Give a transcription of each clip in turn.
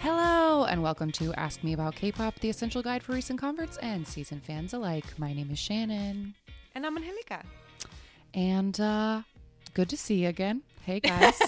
Hello, and welcome to Ask Me About K-pop, the essential guide for recent converts and season fans alike. My name is Shannon, And I'm Angelica. and uh, good to see you again. Hey guys,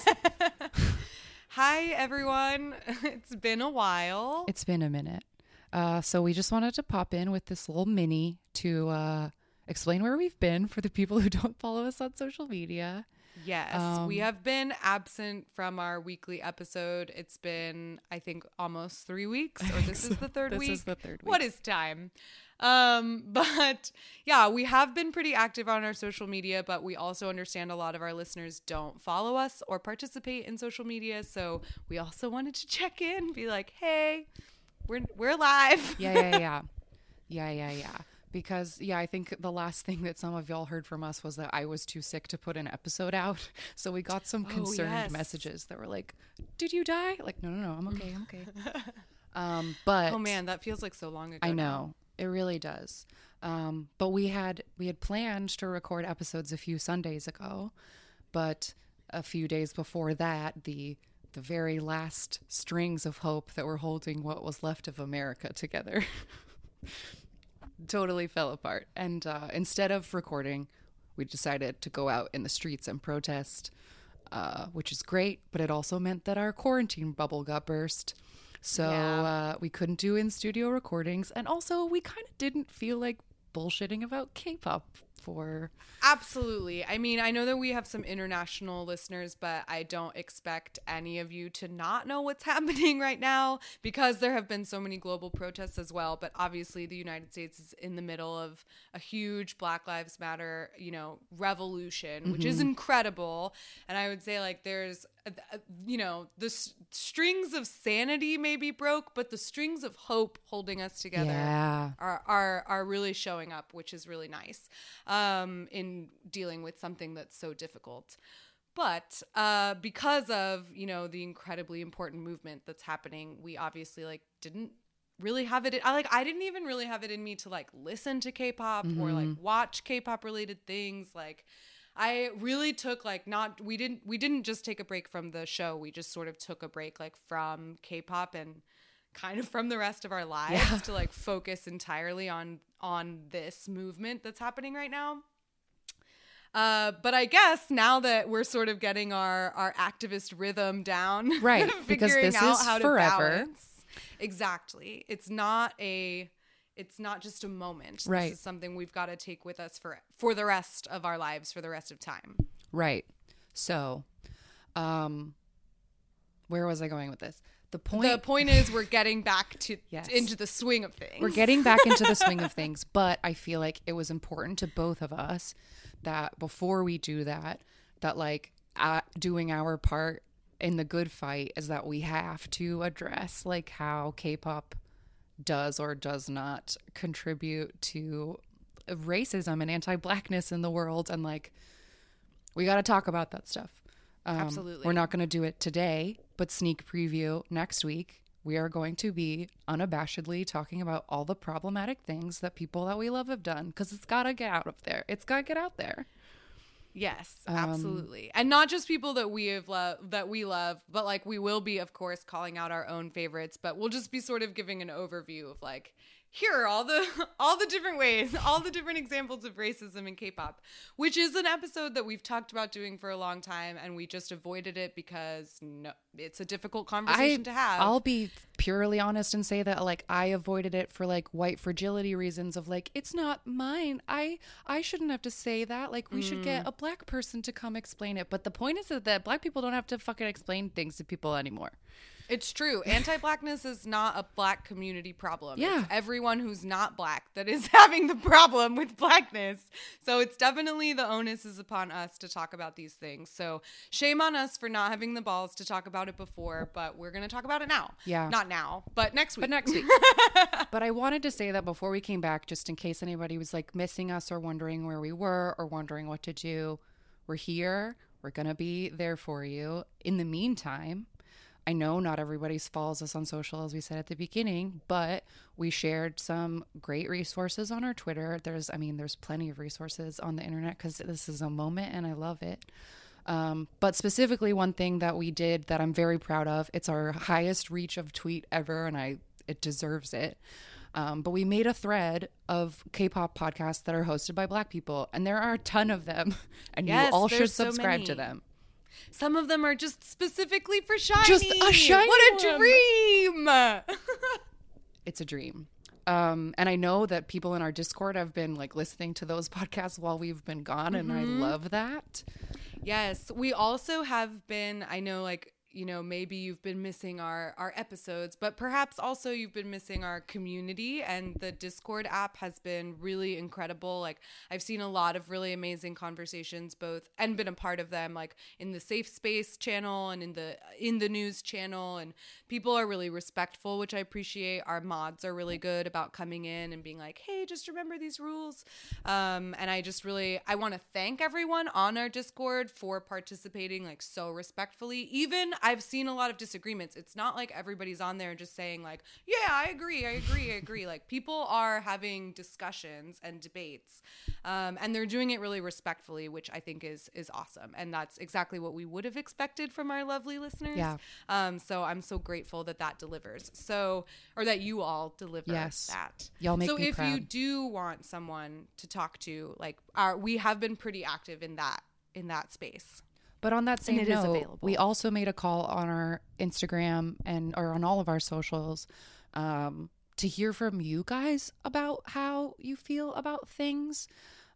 Hi, everyone. It's been a while. it's been a minute. Uh, so we just wanted to pop in with this little mini to uh, explain where we've been for the people who don't follow us on social media. yes, um, we have been absent from our weekly episode. It's been, I think, almost three weeks, or this is the third This week. is the third week. is time? Um, but yeah, we have been pretty active on our social media, but we also understand a lot of our listeners don't follow us or participate in social media. So we also wanted to check in, be like, hey, we're we're live. Yeah, yeah, yeah, yeah, yeah, yeah. Because yeah, I think the last thing that some of y'all heard from us was that I was too sick to put an episode out. So we got some concerned yes. messages that were like, "Did you die?" Like, no, no, no, I'm okay, I'm okay. um, but Oh man, that feels like so long ago. I now. know it really does. Um, but we had we had planned to record episodes a few Sundays ago, but a few days before that, the the very last strings of hope that were holding what was left of America together totally fell apart. And uh, instead of recording, we decided to go out in the streets and protest, uh, which is great. But it also meant that our quarantine bubble got burst. So Yeah. uh, we couldn't do in studio recordings. And also, we kind of didn't feel like bullshitting about K pop for. Absolutely. I mean, I know that we have some international listeners, but I don't expect any of you to not know what's happening right now because there have been so many global protests as well. But obviously, the United States is in the middle of a huge Black Lives Matter, you know, revolution, which is incredible. And I would say, like, there's, you know, the s- strings of sanity may be broke, but the strings of hope holding us together Yeah. are are are really showing up, which is really nice um, in dealing with something that's so difficult. But uh, because of you know the incredibly important movement that's happening, we obviously like didn't really have it. I like I didn't even really have it in me to like listen to K-pop or like watch K-pop related things. Like I really took like not we didn't we didn't just take a break from the show. We just sort of took a break like from K-pop and kind of from the rest of our lives to like focus entirely on on this movement that's happening right now. Uh, but I guess now that we're sort of getting our our activist rhythm down, Right, because this is forever. balance. Exactly, it's not a it's not just a moment. Right. This is something we've got to take with us for for the rest of our lives, for the rest of time. Right. So, um, where was I going with this? The point. The point is, we're getting back to Yes. into the swing of things. we're getting back into the swing of things, but I feel like it was important to both of us that before we do that, that like uh, doing our part in the good fight is that we have to address like how K-pop does or does not contribute to racism and anti-blackness in the world, and like we got to talk about that stuff. Um, Absolutely. We're not going to do it today, but sneak preview next week. We are going to be unabashedly talking about all the problematic things that people that we love have done because it's got to get out of there. It's got to get out there. Yes, Um, absolutely. and not just people that we have loved that we love, but like we will be of course calling out our own favorites, but we'll just be sort of giving an overview of like here are all the all the different ways, all the different examples of racism in K-pop, which is an episode that we've talked about doing for a long time and we just avoided it because no, it's a difficult conversation to have. I'll be purely honest and say that like I avoided it for like white fragility reasons of like it's not mine. I I shouldn't have to say that. Like we should Mm. get a black person to come explain it. But the point is that, that black people don't have to fucking explain things to people anymore. It's true. Anti-blackness is not a black community problem. Yeah. It's everyone who's not black that is having the problem with blackness. So it's definitely the onus is upon us to talk about these things. So shame on us for not having the balls to talk about it before, but we're going to talk about it now. Yeah. Not now, but next week. But next week. but I wanted to say that before we came back, just in case anybody was like missing us or wondering where we were or wondering what to do, we're here. We're going to be there for you. In the meantime, I know not everybody follows us on social, as we said at the beginning, but we shared some great resources on our Twitter. There's, I mean, there's plenty of resources on the internet because this is a moment and I love it. Um, but specifically, one thing that we did that I'm very proud of, it's our highest reach of tweet ever, and I it deserves it. Um, but we made a thread of K-pop podcasts that are hosted by Black people, and there are a ton of them, and Yes, you all should there's so subscribe to them. Some of them are just specifically for SHINee. Just a SHINee What a dream! it's a dream. Um, and I know that people in our Discord have been like listening to those podcasts while we've been gone, and I Mm-hmm. love that. Yes, we also have been. I know, like you know, maybe you've been missing our our episodes, but perhaps also you've been missing our community. And the Discord app has been really incredible. Like I've seen a lot of really amazing conversations, both and been a part of them, like in the Safe Space channel and in the in the news channel. And people are really respectful, which I appreciate. Our mods are really good about coming in and being like, "Hey, just remember these rules." Um, and I just really I want to thank everyone on our Discord for participating like so respectfully. Even I've seen a lot of disagreements. It's not like everybody's on there just saying like, "Yeah, I agree, I agree, I agree." like people are having discussions and debates, um, and they're doing it really respectfully, which I think is is awesome. And that's exactly what we would have expected from our lovely listeners. Yeah. Um, so I'm so grateful that that delivers. So or that you all deliver Yes. that. Y'all make so me if you do want someone to talk to, like our we have been pretty active in that in that space. But on that same note, we also made a call on our Instagram and or on all of our socials um, to hear from you guys about how you feel about things.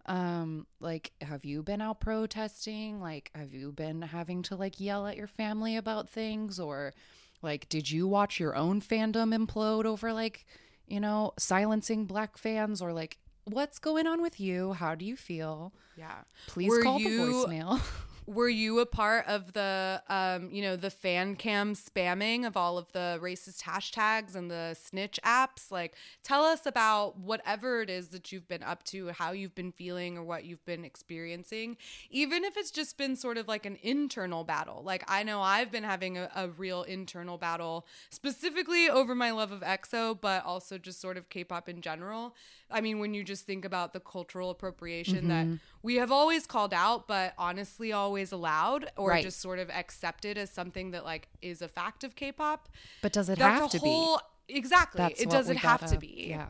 Um, like, have you been out protesting? Like, have you been having to like yell at your family about things, or like, did you watch your own fandom implode over like, you know, silencing black fans, or like, what's going on with you? How do you feel? Yeah. Please Were call you- the voicemail. Were you a part of the um, you know, the fan cam spamming of all of the racist hashtags and the snitch apps? Like tell us about whatever it is that you've been up to, how you've been feeling or what you've been experiencing. Even if it's just been sort of like an internal battle. Like I know I've been having a, a real internal battle specifically over my love of EXO, but also just sort of K-pop in general. I mean, when you just think about the cultural appropriation that mm-hmm. we have always called out, but honestly always allowed or Right. just sort of accepted as something that like is a fact of K-pop. but does it That's have to whole exactly. That's it doesn't have gotta- to be. Yeah.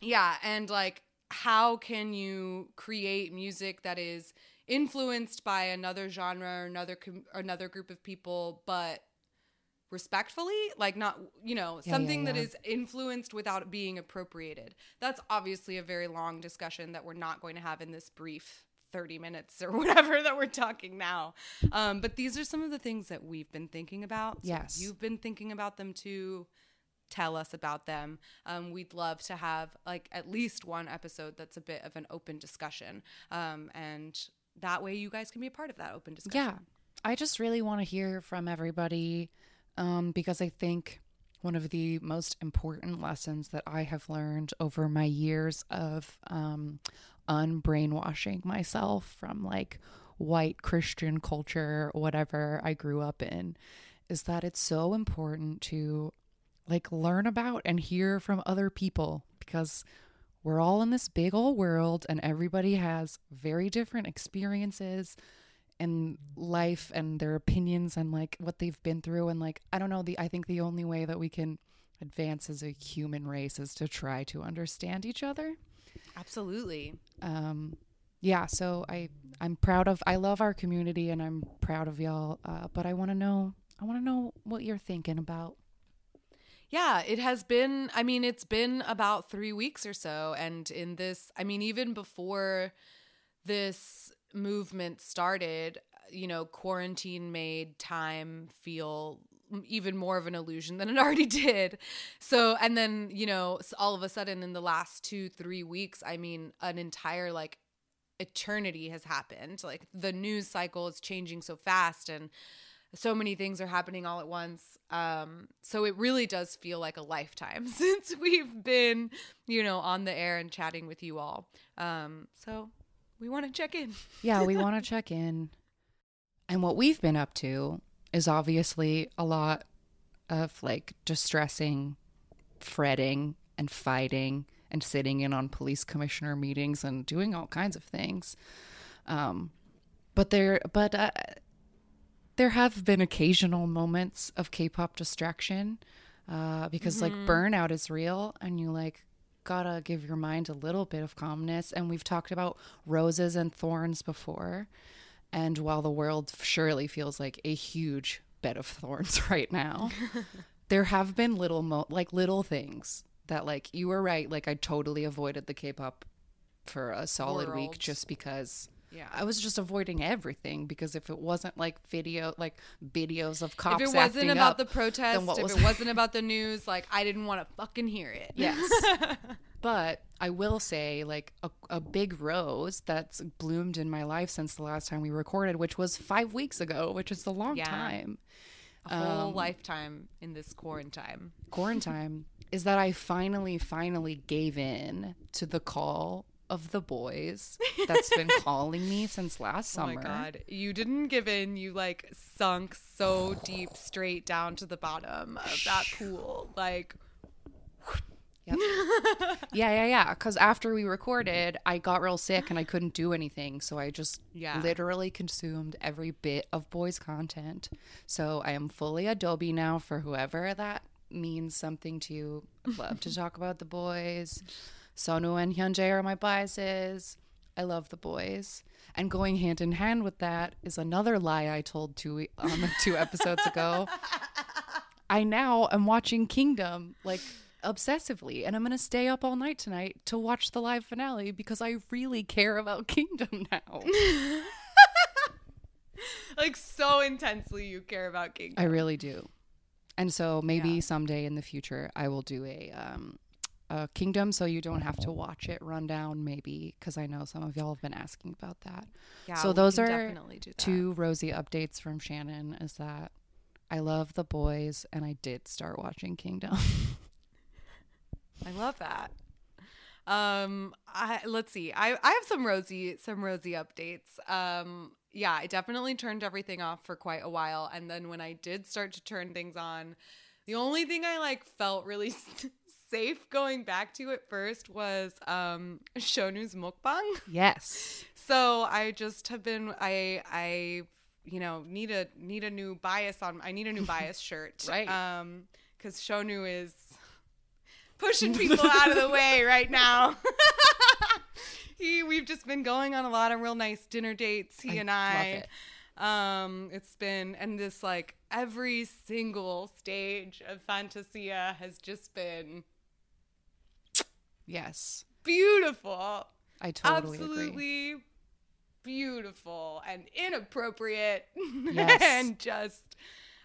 Yeah, and like how can you create music that is influenced by another genre or another com- or another group of people but respectfully like not you know Yeah, something yeah, yeah. is influenced without being appropriated that's obviously a very long discussion that we're not going to have in this brief 30 minutes or whatever that we're talking now um, but these are some of the things that we've been thinking about So Yes. you've been thinking about them too tell us about them. Um, we'd love to have like at least one episode that's a bit of an open discussion. Um, and that way you guys can be a part of that open discussion. Yeah. I just really want to hear from everybody um, because I think one of the most important lessons that I have learned over my years of um, unbrainwashing myself from like white Christian culture, whatever I grew up in, is that it's so important to like learn about and hear from other people because we're all in this big old world and everybody has very different experiences in life and their opinions and like what they've been through and like I don't know the I think the only way that we can advance as a human race is to try to understand each other. Absolutely. Um yeah, so I I'm proud of I love our community and I'm proud of y'all uh, but I want to know I want to know what you're thinking about. Yeah, it has been, I mean, it's been about three weeks or so. And in this, I mean, even before this movement started, you know, quarantine made time feel even more of an illusion than it already did. So, and then, you know, all of a sudden in the last two, three weeks, I mean, an entire like eternity has happened. Like the news cycle is changing so fast and so many things are happening all at once. Um, so it really does feel like a lifetime since we've been, you know, on the air and chatting with you all. Um, so we want to check in. Yeah, we want to check in. And what we've been up to is obviously a lot of like distressing, fretting, and fighting, and sitting in on police commissioner meetings and doing all kinds of things. Um, but there, but uh, there have been occasional moments of K-pop distraction uh, because like burnout is real, and you like gotta give your mind a little bit of calmness. And we've talked about roses and thorns before. And while the world surely feels like a huge bed of thorns right now, there have been little mo- like little things that like you were right. Like I totally avoided the K-pop for a solid World. week just because Yeah. I was just avoiding everything because if it wasn't like video like videos of cops if it wasn't about up, the protest, if was- it wasn't about the news, like I didn't want to fucking hear it. Yes. but I will say, like, a, a big rose that's bloomed in my life since the last time we recorded, which was five weeks ago, which is a long Yeah. time. A whole um, lifetime in this quarantine. Quarantine is that I finally, finally gave in to the call of The Boyz that's been calling me since last summer. Oh my god, you didn't give in. You like sunk so deep, straight down to the bottom of that pool. Like, Yep. yeah, yeah, yeah. Because after we recorded, I got real sick and I couldn't do anything. So I just Yeah. literally consumed every bit of boys' content. So I am fully Adobe now for whoever that means something to you. I'd love to talk about The Boyz. Sunwoo and Hyunjae are my biases. I love The Boyz. And going hand in hand with that is another lie I told two the two episodes ago. I now am watching Kingdom like obsessively, and I'm gonna stay up all night tonight to watch the live finale because I really care about Kingdom now. like so intensely, you care about Kingdom. I really do. And so maybe Yeah. someday in the future I will do a um a Kingdom so you don't have to watch it run down, maybe because I know some of y'all have been asking about that. yeah, so those are definitely do. Two rosy updates from Shannon is that I love The Boyz and I did start watching Kingdom. I love that. Um, I let's see. I I have some rosy some rosy updates. Um, yeah, I definitely turned everything off for quite a while, and then when I did start to turn things on, the only thing I like felt really safe going back to it first was um Shownu's mukbang. yes. So I just have been I I you know need a need a new bias on I need a new bias shirt Right. um because Shownu is pushing people out of the way right now. he we've just been going on a lot of real nice dinner dates he I and I. it. Um it's been and this like every single stage of Fantasia has just been Yes. beautiful I totally agree. absolutely beautiful and inappropriate Yes. and just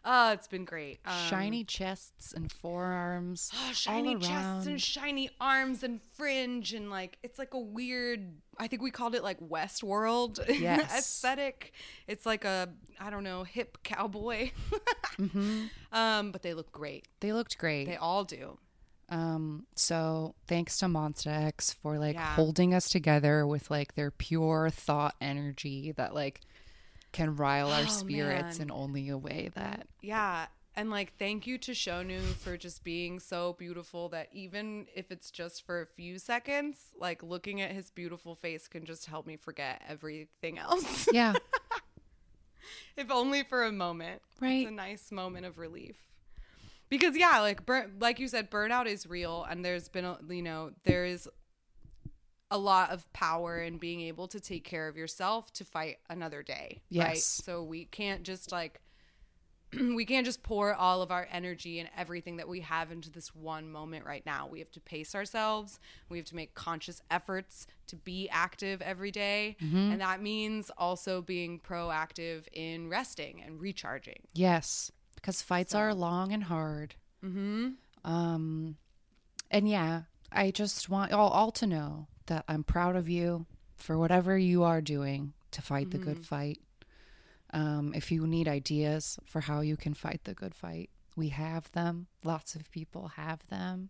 oh it's been great Um, shiny chests and forearms. oh, shiny chests and shiny arms and fringe and like it's like a weird i think we called it like westworld Yes. aesthetic it's like a i don't know hip cowboy hmm um but they look great They looked great. they all do Um, so thanks to Monsta X for like Yeah. holding us together with like their pure thought energy that like can rile our Oh, spirits man. in only a way that Yeah. And like, thank you to Shownu for just being so beautiful that even if it's just for a few seconds, like looking at his beautiful face can just help me forget everything else. yeah, if only for a moment. Right. It's a nice moment of relief. Because yeah, like bur- like you said, burnout is real, and there's been a, you know there is a lot of power in being able to take care of yourself to fight another day. Right. Yes. So we can't just like we can't just pour all of our energy and everything that we have into this one moment right now. We have to pace ourselves. We have to make conscious efforts to be active every day. Mm-hmm. And that means also being proactive in resting and recharging. yes, because fights are long and hard. Mm-hmm. Um, and yeah, I just want all, all to know that I'm proud of you for whatever you are doing to fight the good fight. Um, if you need ideas for how you can fight the good fight, we have them. Lots of people have them.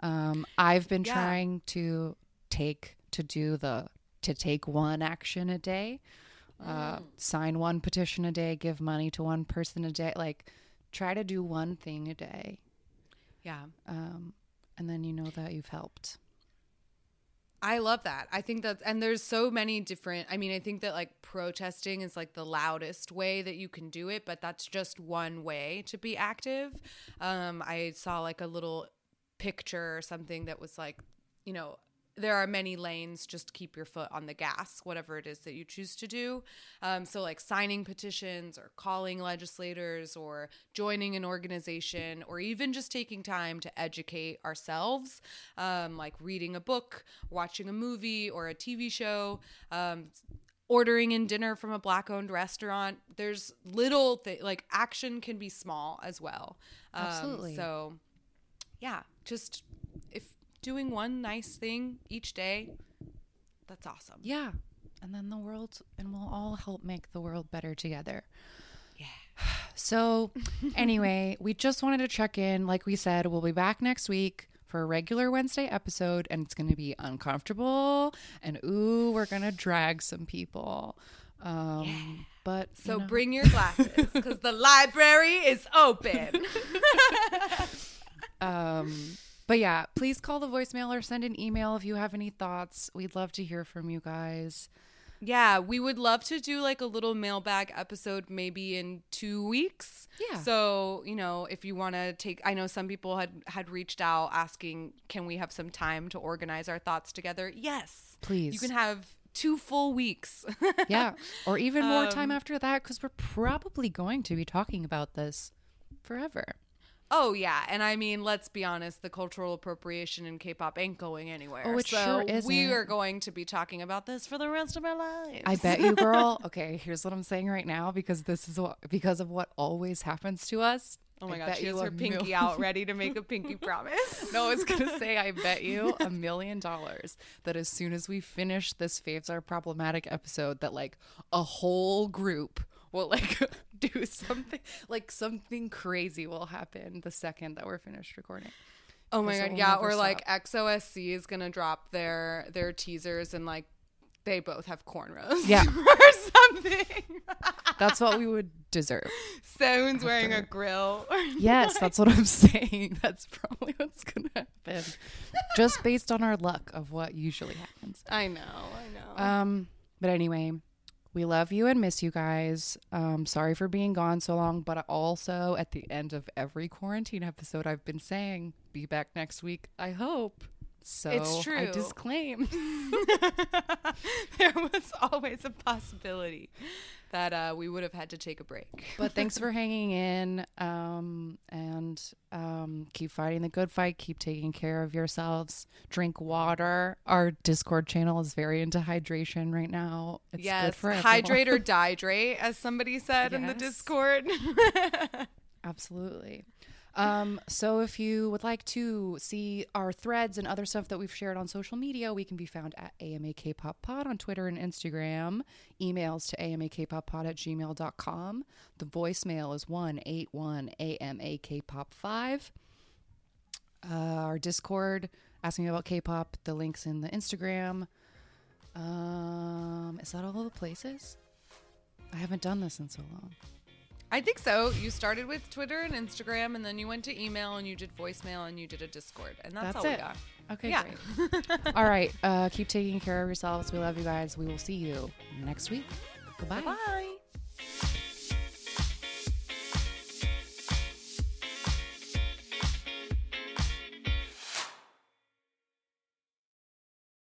Um, I've been Yeah. trying to take to do the to take one action a day Uh, sign one petition a day, give money to one person a day. Like, try to do one thing a day. Yeah. Um, and then you know that you've helped. I love that. I think that, and there's so many different. I mean, I think that like protesting is like the loudest way that you can do it, but that's just one way to be active. Um, I saw like a little picture or something that was like, you know, there are many lanes. Just keep your foot on the gas, whatever it is that you choose to do. Um, so, like signing petitions or calling legislators or joining an organization or even just taking time to educate ourselves, um, like reading a book, watching a movie or a TV show. Um, ordering in dinner from a black owned restaurant there's little th- like action can be small as well Um, Absolutely. so yeah just doing one nice thing each day that's awesome Yeah. And then the world, and we'll all help make the world better together. yeah So, anyway, we just wanted to check in. Like we said, we'll be back next week for a regular Wednesday episode, and it's going to be uncomfortable. And ooh, we're going to drag some people. Um, But so you know, bring your glasses because the library is open um, but yeah, please call the voicemail or send an email if you have any thoughts. We'd love to hear from you guys. Yeah, we would love to do like a little mailbag episode maybe in two weeks. Yeah. So, you know, if you want to take, I know some people had had reached out asking, can we have some time to organize our thoughts together? Yes. Please. You can have two full weeks. Yeah. Or even more Um, time after that, because we're probably going to be talking about this forever. Oh, yeah. And I mean, let's be honest, the cultural appropriation in K pop ain't going anywhere. Oh, it so sure We isn't. are going to be talking about this for the rest of our lives. I bet you, girl. Okay, here's what I'm saying right now because this is what because of what always happens to us. Oh my I god, she has her pinky mil- out ready to make a pinky promise. No, I was gonna say I bet you a million dollars that as soon as we finish this faves are problematic episode, that like a whole group will like do something like something crazy will happen the second that we're finished recording. Oh my god, yeah, or like EXO-SC is gonna drop their their teasers and like they both have cornrows. Yeah. or something. That's what we would deserve. Someone's wearing a grill. Yes, that's what I'm saying. That's probably what's gonna happen. Just based on our luck of what usually happens. I know, I know. Um, but anyway, we love you and miss you guys. Um, sorry for being gone so long, but also at the end of every quarantine episode, I've been saying, "Be back next week." I hope. So It's true. I disclaim. there was always a possibility that uh, we would have had to take a break. but thanks for hanging in. Um, and um, keep fighting the good fight. Keep taking care of yourselves. Drink water. Our Discord channel is very into hydration right now. It's good yes, hydrate or dihydrate, as somebody said in the Discord. Absolutely. Um, so if you would like to see our threads and other stuff that we've shared on social media, we can be found at AMAKPopPod on Twitter and Instagram. Emails to AMAKPopPod at gmail.com. The voicemail is 181 AMAKPop5. Uh, our Discord, asking about K-pop, the links in the Instagram. Um, is that all the places? I haven't done this in so long. I think so. You started with Twitter and Instagram, and then you went to email, and you did voicemail, and you did a Discord, and that's, That's all it. we got. Okay, Yeah. great. All right. Uh, keep taking care of yourselves. We love you guys. We will see you next week. Goodbye. Bye.